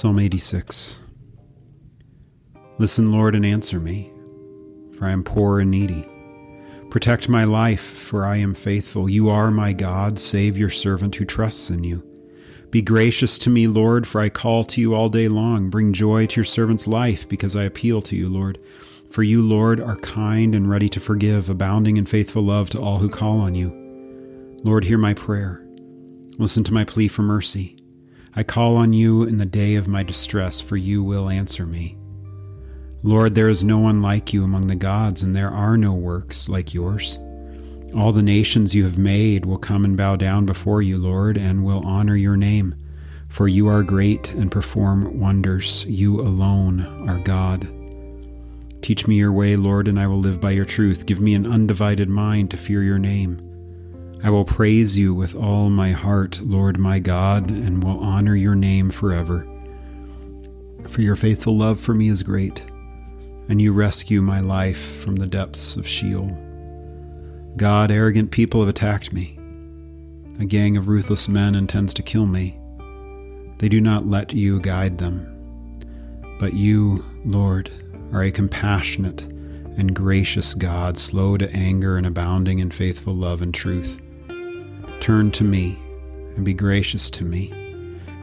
Psalm 86 Listen, Lord, and answer me, for I am poor and needy. Protect my life, for I am faithful. You are my God. Save your servant who trusts in you. Be gracious to me, Lord, for I call to you all day long. Bring joy to your servant's life, because I appeal to you, Lord. For you, Lord, are kind and ready to forgive, abounding in faithful love to all who call on you. Lord, hear my prayer. Listen to my plea for mercy. I call on you in the day of my distress, for you will answer me. Lord, there is no one like you among the gods, and there are no works like yours. All the nations you have made will come and bow down before you, Lord, and will honor your name. For you are great and perform wonders. You alone are God. Teach me your way, Lord, and I will live by your truth. Give me an undivided mind to fear your name. I will praise you with all my heart, Lord my God, and will honor your name forever. For your faithful love for me is great, and you rescue my life from the depths of Sheol. God, arrogant people have attacked me. A gang of ruthless men intends to kill me. They do not let you guide them. But you, Lord, are a compassionate and gracious God, slow to anger and abounding in faithful love and truth. Turn to me and be gracious to me.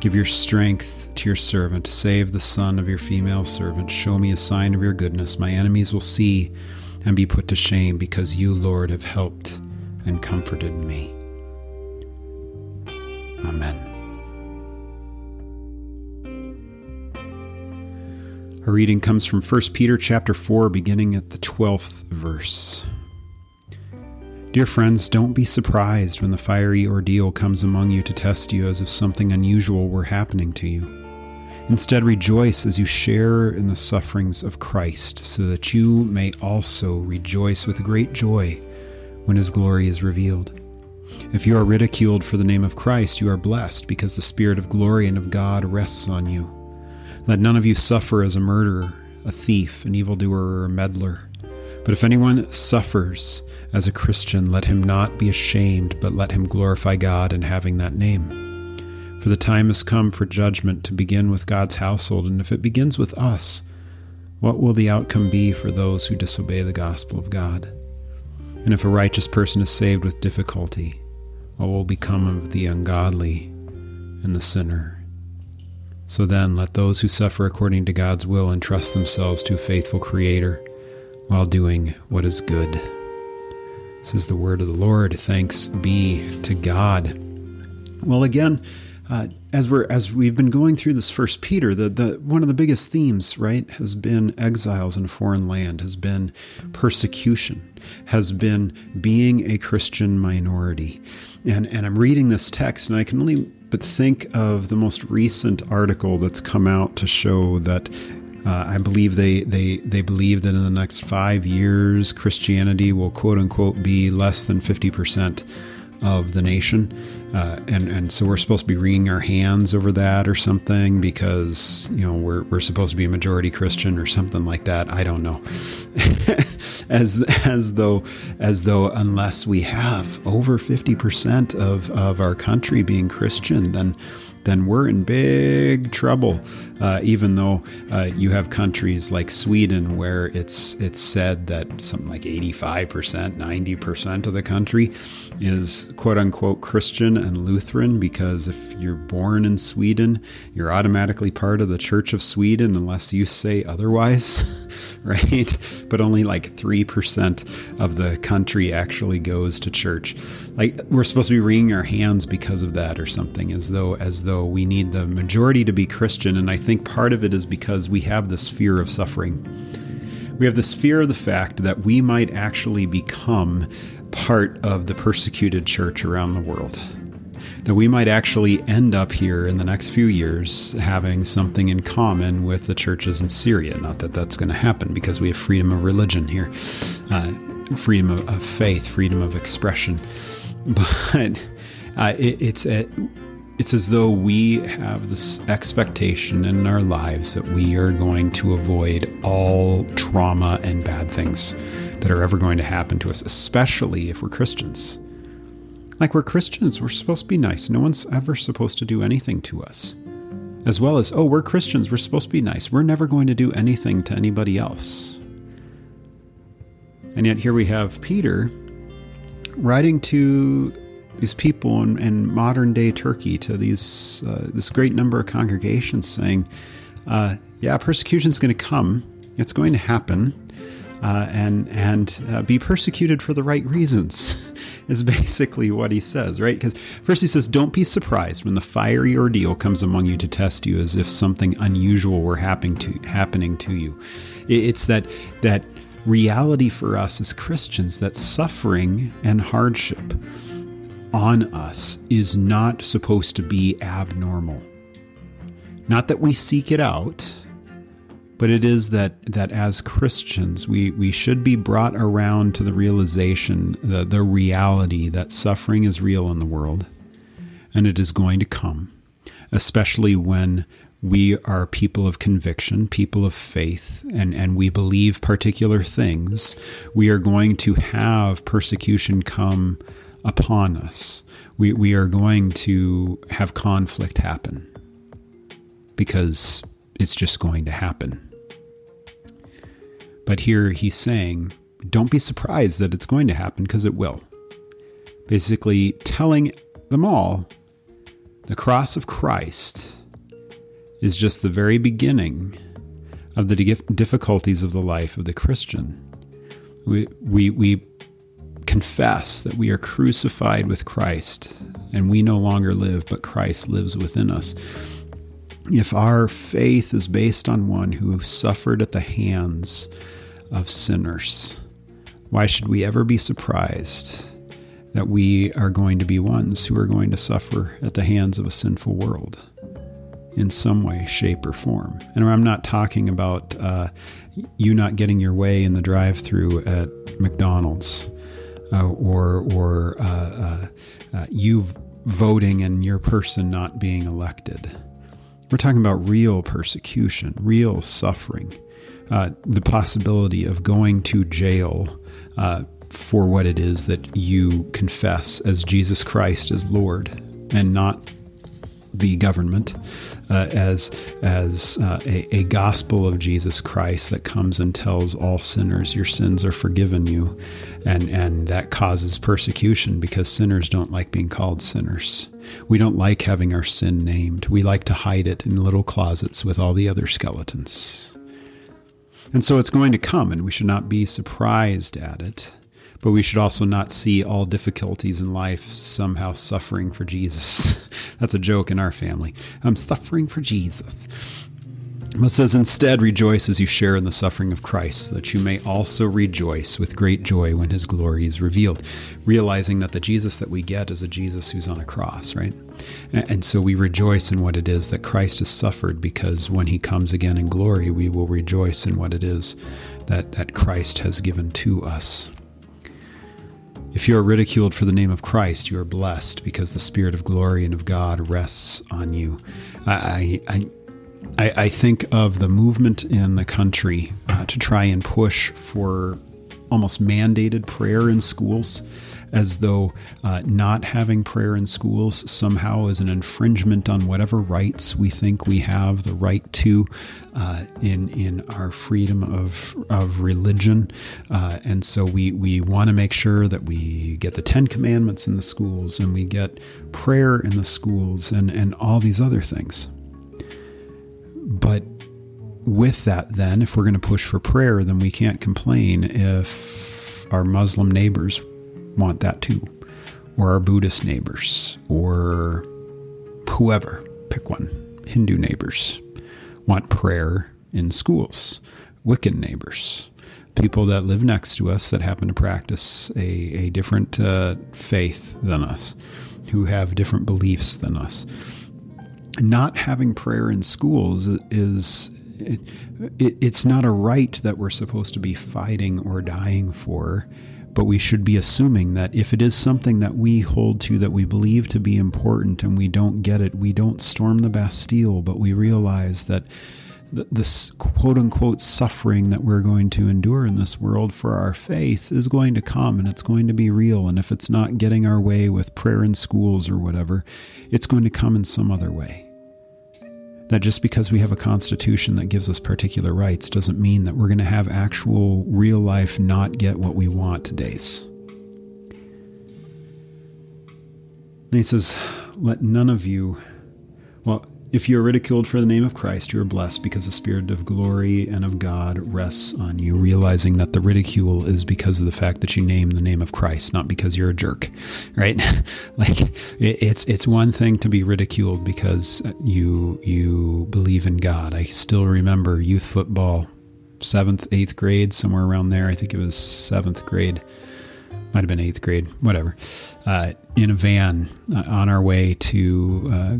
Give your strength to your servant. Save the son of your female servant. Show me a sign of your goodness. My enemies will see and be put to shame because you, Lord, have helped and comforted me. Amen. Our reading comes from 1 Peter chapter 4 beginning at the 12th verse. Dear friends, don't be surprised when the fiery ordeal comes among you to test you as if something unusual were happening to you. Instead, rejoice as you share in the sufferings of Christ, so that you may also rejoice with great joy when his glory is revealed. If you are ridiculed for the name of Christ, you are blessed, because the Spirit of glory and of God rests on you. Let none of you suffer as a murderer, a thief, an evildoer, or a meddler. But if anyone suffers as a Christian, let him not be ashamed, but let him glorify God in having that name. For the time has come for judgment to begin with God's household, and if it begins with us, what will the outcome be for those who disobey the gospel of God? And if a righteous person is saved with difficulty, what will become of the ungodly and the sinner? So then, let those who suffer according to God's will entrust themselves to a faithful Creator while doing what is good. This is the word of the Lord. Thanks be to God. Well, again, uh, as we're as we've been going through this First Peter, the the one of the biggest themes, right, has been exiles in a foreign land, has been persecution, has been being a Christian minority, and and I'm reading this text, and I can only but think of the most recent article that's come out to show that uh, I believe they, they, they believe that in the next five years, Christianity will quote unquote be less than 50% of the nation. Uh, and, and so we're supposed to be wringing our hands over that or something because, you know, we're, we're supposed to be a majority Christian or something like that. I don't know. as, as though, as though unless we have over 50% of, of our country being Christian, then, then we're in big trouble. Uh, even though uh, you have countries like Sweden where it's it's said that something like 85%, 90% of the country is quote unquote Christian and Lutheran because if you're born in Sweden, you're automatically part of the Church of Sweden unless you say otherwise, right? But only like 3% of the country actually goes to church. Like we're supposed to be wringing our hands because of that or something as though as though we need the majority to be Christian and I think part of it is because we have this fear of suffering. We have this fear of the fact that we might actually become part of the persecuted church around the world. that we might actually end up here in the next few years having something in common with the churches in Syria. Not that that's going to happen because we have freedom of religion here, uh, freedom of, faith, freedom of expression. But uh, it, it's a, it's as though we have this expectation in our lives that we are going to avoid all trauma and bad things that are ever going to happen to us, especially if we're Christians. Like we're Christians, we're supposed to be nice. No one's ever supposed to do anything to us. As well as, oh, we're Christians, we're supposed to be nice. We're never going to do anything to anybody else. And yet here we have Peter writing to these people in, in modern day Turkey, to these uh, this great number of congregations, saying, uh, "Yeah, persecution is going to come. It's going to happen, uh, and and uh, be persecuted for the right reasons." is basically what he says, right? Because first he says, Don't be surprised when the fiery ordeal comes among you to test you as if something unusual were happening to, happening to you. It's that, that reality for us as Christians that suffering and hardship on us is not supposed to be abnormal. Not that we seek it out, but it is that that as Christians we we should be brought around to the realization the the reality that suffering is real in the world and it is going to come especially when we are people of conviction, people of faith, and, and we believe particular things, we are going to have persecution come upon us. We, we are going to have conflict happen because it's just going to happen. But here he's saying, don't be surprised that it's going to happen because it will. Basically, telling them all the cross of Christ is just the very beginning of the difficulties of the life of the Christian. We, we, we confess that we are crucified with Christ and we no longer live, but Christ lives within us. If our faith is based on one who suffered at the hands of sinners, why should we ever be surprised that we are going to be ones who are going to suffer at the hands of a sinful world? in some way, shape, or form. And I'm not talking about uh, you not getting your way in the drive-through at McDonald's, uh, or or uh, uh, uh you voting and your person not being elected. We're talking about real persecution, real suffering, uh, the possibility of going to jail for what it is that you confess as Jesus Christ as Lord and not the government uh, as as uh, a, a, gospel of Jesus Christ that comes and tells all sinners your sins are forgiven you, and and that causes persecution because sinners don't like being called sinners. We don't like having our sin named. We like to hide it in little closets with all the other skeletons. And so it's going to come, and we should not be surprised at it. But we should also not see all difficulties in life somehow suffering for Jesus. That's a joke in our family. I'm suffering for Jesus. It says, Instead, rejoice as you share in the suffering of Christ, so that you may also rejoice with great joy when his glory is revealed. Realizing that the Jesus that we get is a Jesus who's on a cross, right? And so we rejoice in what it is that Christ has suffered, because when he comes again in glory, we will rejoice in what it is that, that Christ has given to us. If you are ridiculed for the name of Christ, you are blessed because the Spirit of glory and of God rests on you. I, I, I, I think of the movement in the country uh, to try and push for almost mandated prayer in schools as though uh, not having prayer in schools somehow is an infringement on whatever rights we think we have the right to uh, in in our freedom of of religion, uh, and so we we want to make sure that we get the Ten Commandments in the schools and we get prayer in the schools and and all these other things. But with that, then, if we're going to push for prayer, then we can't complain if our Muslim neighbors want that too, or our Buddhist neighbors, or whoever, pick one, Hindu neighbors want prayer in schools, Wiccan neighbors. people that live next to us that happen to practice a, a different uh, faith than us, who have different beliefs than us. Not having prayer in schools is. It, it, it's not a right that we're supposed to be fighting or dying for but we should be assuming that if it is something that we hold to that we believe to be important and we don't get it, we don't storm the Bastille, but we realize that this quote unquote suffering that we're going to endure in this world for our faith is going to come and it's going to be real. And if it's not getting our way with prayer in schools or whatever, it's going to come in some other way. That just because we have a constitution that gives us particular rights doesn't mean that we're going to have actual real life not get what we want today's. And he says, Let none of you, well, if you are ridiculed for the name of Christ, you are blessed because the Spirit of glory and of God rests on you, realizing that the ridicule is because of the fact that you name the name of Christ, not because you're a jerk, right? like it's it's one thing to be ridiculed because you you believe in God. I still remember youth football, seventh, eighth grade, somewhere around there. I think it was seventh grade might have been eighth grade, whatever, uh, in a van uh, on our way to uh,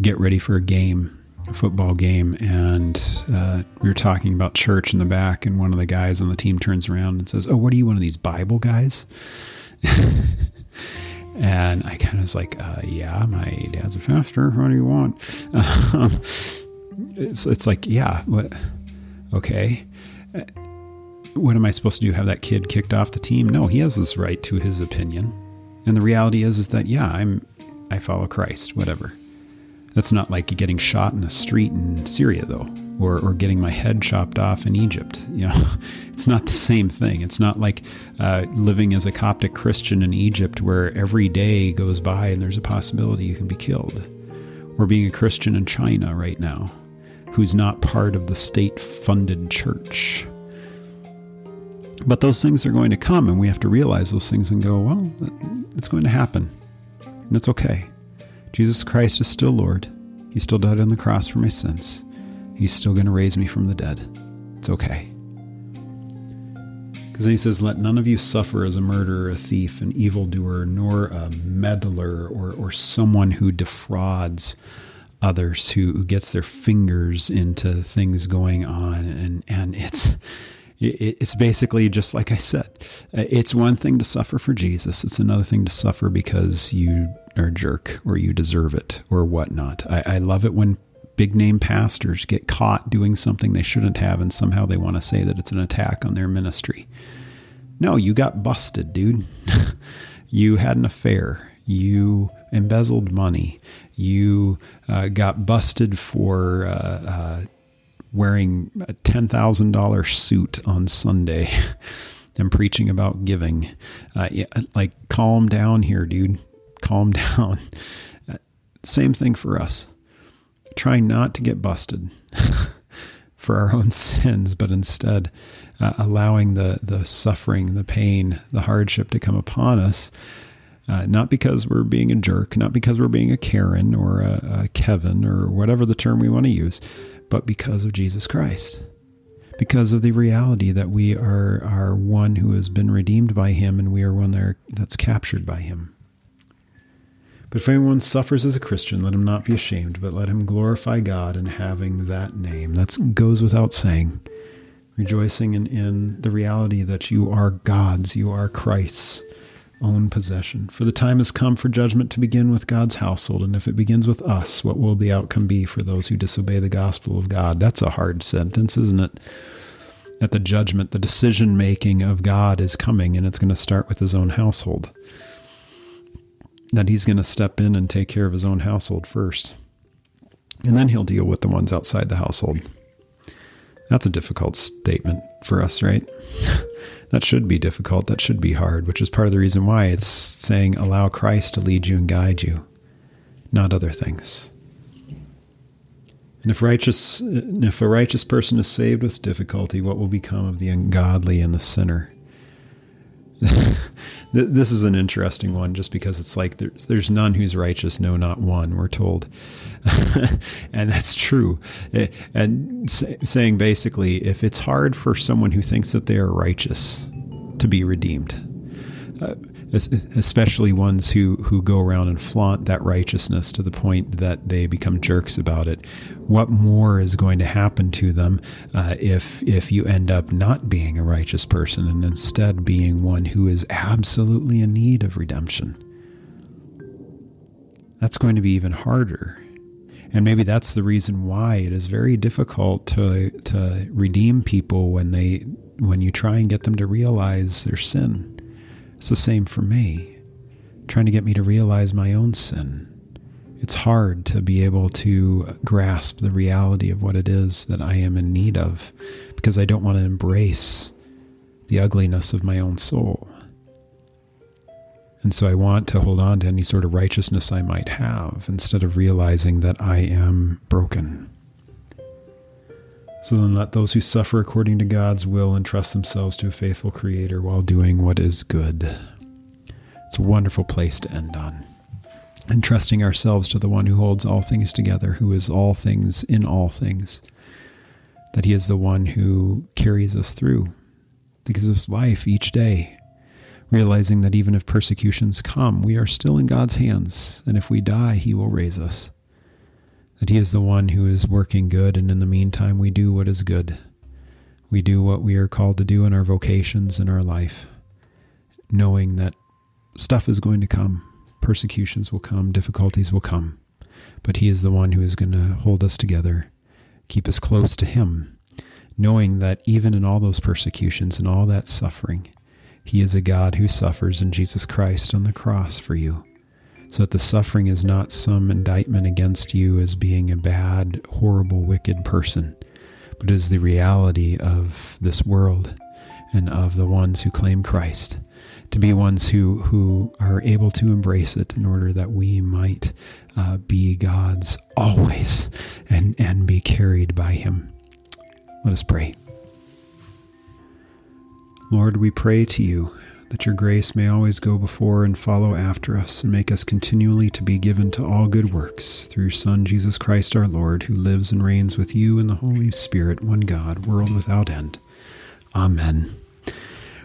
get ready for a game, a football game, and uh, we were talking about church in the back, and one of the guys on the team turns around and says, "Oh, what are you, one of these Bible guys?" and I kind of was like, uh, "Yeah, my dad's a pastor. What do you want?" Um, it's it's like, yeah, what? Okay. What am I supposed to do? Have that kid kicked off the team? No, he has this right to his opinion. And the reality is, is that yeah, I'm, I follow Christ. Whatever. That's not like getting shot in the street in Syria, though, or, or getting my head chopped off in Egypt. You know, it's not the same thing. It's not like uh, living as a Coptic Christian in Egypt, where every day goes by and there's a possibility you can be killed, or being a Christian in China right now, who's not part of the state-funded church. But those things are going to come, and we have to realize those things and go, well, it's going to happen, and it's okay. Jesus Christ is still Lord. He still died on the cross for my sins. He's still going to raise me from the dead. It's okay. Because then he says, Let none of you suffer as a murderer, a thief, an evildoer, nor a meddler, or, or someone who defrauds others, who, who gets their fingers into things going on. And, and it's it's basically just like I said. It's one thing to suffer for Jesus. It's another thing to suffer because you a jerk or you deserve it or whatnot. I, I love it when big name pastors get caught doing something they shouldn't have and somehow they want to say that it's an attack on their ministry. No, you got busted, dude. you had an affair. You embezzled money. You uh, got busted for uh, uh, wearing a $10,000 suit on Sunday and preaching about giving. Uh, yeah, like, calm down here, dude. Calm down. Same thing for us. Try not to get busted for our own sins, but instead uh, allowing the, the suffering, the pain, the hardship to come upon us. Uh, not because we're being a jerk, not because we're being a Karen or a, a Kevin or whatever the term we want to use, but because of Jesus Christ. Because of the reality that we are, are one who has been redeemed by him and we are one that are, that's captured by him. But if anyone suffers as a Christian, let him not be ashamed, but let him glorify God in having that name. That goes without saying. Rejoicing in, in the reality that you are God's, you are Christ's own possession. For the time has come for judgment to begin with God's household, and if it begins with us, what will the outcome be for those who disobey the gospel of God? That's a hard sentence, isn't it? That the judgment, the decision making of God is coming, and it's going to start with his own household. That he's going to step in and take care of his own household first. And then he'll deal with the ones outside the household. That's a difficult statement for us, right? that should be difficult. That should be hard, which is part of the reason why it's saying allow Christ to lead you and guide you, not other things. And if righteous, if a righteous person is saved with difficulty, what will become of the ungodly and the sinner? th- this is an interesting one just because it's like there's, there's none who's righteous, no, not one, we're told. and that's true. Eh, and saying basically, if it's hard for someone who thinks that they are righteous to be redeemed, uh, especially ones who, who go around and flaunt that righteousness to the point that they become jerks about it. What more is going to happen to them uh, if if you end up not being a righteous person and instead being one who is absolutely in need of redemption? That's going to be even harder. And maybe that's the reason why it is very difficult to to redeem people when they when you try and get them to realize their sin it's the same for me, trying to get me to realize my own sin. It's hard to be able to grasp the reality of what it is that I am in need of because I don't want to embrace the ugliness of my own soul. And so I want to hold on to any sort of righteousness I might have instead of realizing that I am broken. So then let those who suffer according to God's will entrust themselves to a faithful Creator while doing what is good. It's a wonderful place to end on. Entrusting ourselves to the one who holds all things together, who is all things in all things. That he is the one who carries us through, that gives us life each day. Realizing that even if persecutions come, we are still in God's hands, and if we die, he will raise us that He is the one who is working good, and in the meantime, we do what is good. We do what we are called to do in our vocations in our life, knowing that stuff is going to come, persecutions will come, difficulties will come, but He is the one who is going to hold us together, keep us close to Him, knowing that even in all those persecutions and all that suffering, He is a God who suffers in Jesus Christ on the cross for you so that the suffering is not some indictment against you as being a bad, horrible, wicked person, but is the reality of this world and of the ones who claim Christ, to be ones who, who are able to embrace it in order that we might uh, be God's always and, and be carried by Him. Let us pray. Lord, we pray to you that your grace may always go before and follow after us, and make us continually to be given to all good works, through your Son, Jesus Christ our Lord, who lives and reigns with you in the Holy Spirit, one God, world without end. Amen.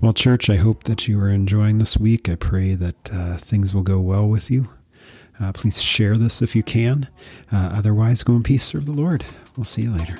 Well, church, I hope that you are enjoying this week. I pray that uh, things will go well with you. Uh, please share this if you can. Uh, otherwise, go in peace, serve the Lord. We'll see you later.